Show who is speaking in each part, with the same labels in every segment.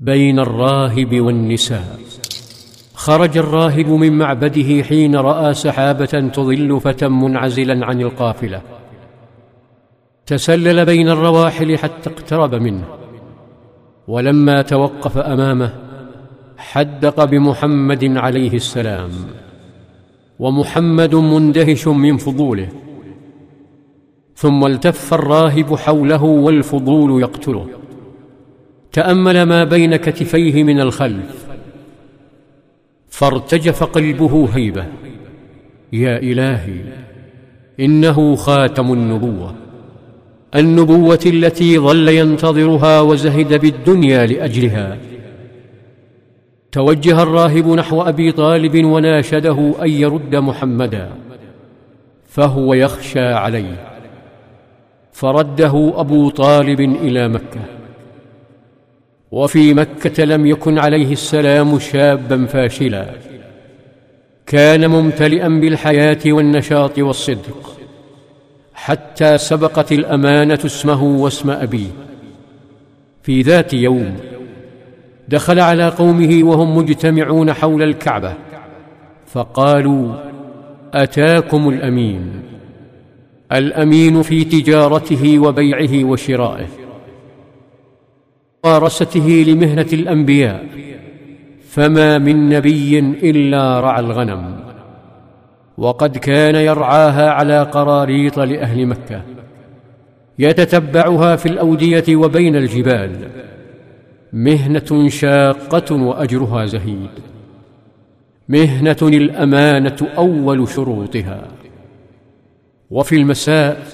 Speaker 1: بين الراهب والنساء. خرج الراهب من معبده حين رأى سحابة تظل فتى منعزلا عن القافلة. تسلل بين الرواحل حتى اقترب منه. ولما توقف أمامه حدق بمحمد عليه السلام. ومحمد مندهش من فضوله. ثم التف الراهب حوله والفضول يقتله. تأمل ما بين كتفيه من الخلف. فارتجف قلبه هيبة. يا إلهي إنه خاتم النبوة. النبوة التي ظل ينتظرها وزهد بالدنيا لأجلها. توجه الراهب نحو أبي طالب وناشده أن يرد محمدا. فهو يخشى عليه. فرده أبو طالب إلى مكة. وفي مكة لم يكن عليه السلام شابا فاشلا. كان ممتلئا بالحياة والنشاط والصدق حتى سبقت الأمانة اسمه واسم أبيه. في ذات يوم دخل على قومه وهم مجتمعون حول الكعبة فقالوا أتاكم الأمين. الأمين في تجارته وبيعه وشرائه. ممارسته لمهنة الأنبياء فما من نبي إلا رعى الغنم. وقد كان يرعاها على قراريط لأهل مكة. يتتبعها في الأودية وبين الجبال. مهنة شاقة وأجرها زهيد. مهنة الأمانة أول شروطها. وفي المساء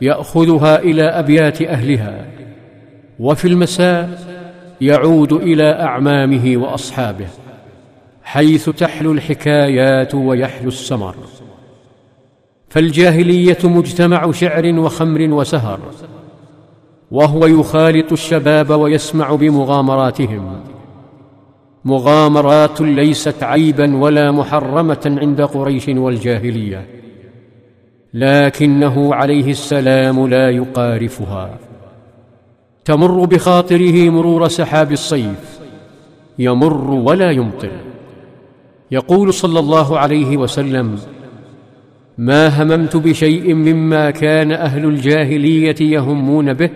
Speaker 1: يأخذها إلى أبيات أهلها. وفي المساء يعود إلى أعمامه وأصحابه حيث تحلو الحكايات ويحلو السمر. فالجاهلية مجتمع شعر وخمر وسهر وهو يخالط الشباب ويسمع بمغامراتهم. مغامرات ليست عيبا ولا محرمة عند قريش والجاهلية لكنه عليه السلام لا يقارفها. تمر بخاطره مرور سحاب الصيف. يمر ولا يمطر. يقول صلى الله عليه وسلم ما هممت بشيء مما كان أهل الجاهلية يهمون به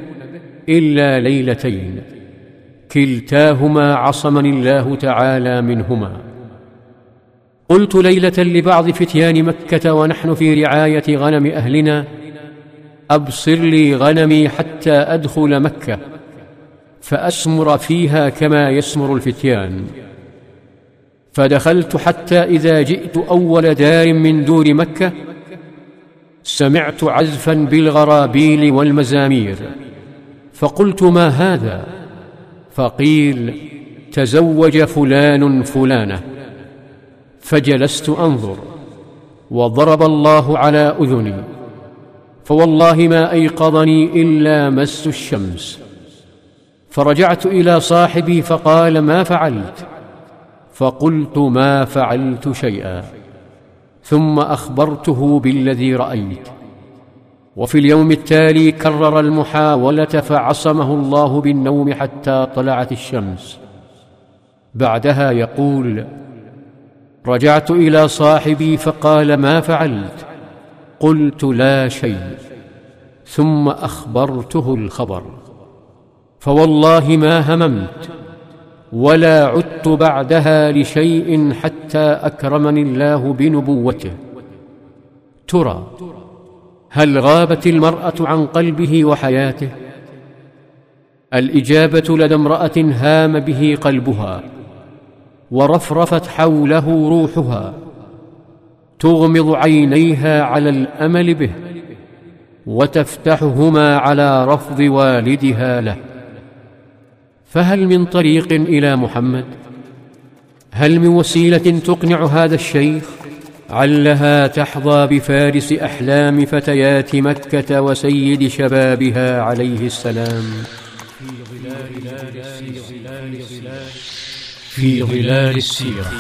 Speaker 1: إلا ليلتين. كلتاهما عصمني الله تعالى منهما. قلت ليلة لبعض فتيان مكة ونحن في رعاية غنم أهلنا أبصر لي غنمي حتى أدخل مكة فأسمر فيها كما يسمر الفتيان. فدخلت حتى إذا جئت أول دار من دور مكة سمعت عزفا بالغرابيل والمزامير. فقلت ما هذا؟ فقيل تزوج فلان فلانة. فجلست أنظر وضرب الله على أذني. فوالله ما أيقظني إلا مس الشمس. فرجعت إلى صاحبي فقال ما فعلت؟ فقلت ما فعلت شيئا. ثم أخبرته بالذي رأيت. وفي اليوم التالي كرر المحاولة فعصمه الله بالنوم حتى طلعت الشمس. بعدها يقول رجعت إلى صاحبي فقال ما فعلت؟ قلت لا شيء ثم أخبرته الخبر. فوالله ما هممت ولا عدت بعدها لشيء حتى أكرمني الله بنبوته. ترى هل غابت المرأة عن قلبه وحياته؟ الإجابة لدى امرأة هام به قلبها ورفرفت حوله روحها. تغمض عينيها على الأمل به وتفتحهما على رفض والدها له. فهل من طريق إلى محمد؟ هل من وسيلة تقنع هذا الشيخ؟ علها تحظى بفارس أحلام فتيات مكة وسيد شبابها عليه السلام. في ظلال السيرة.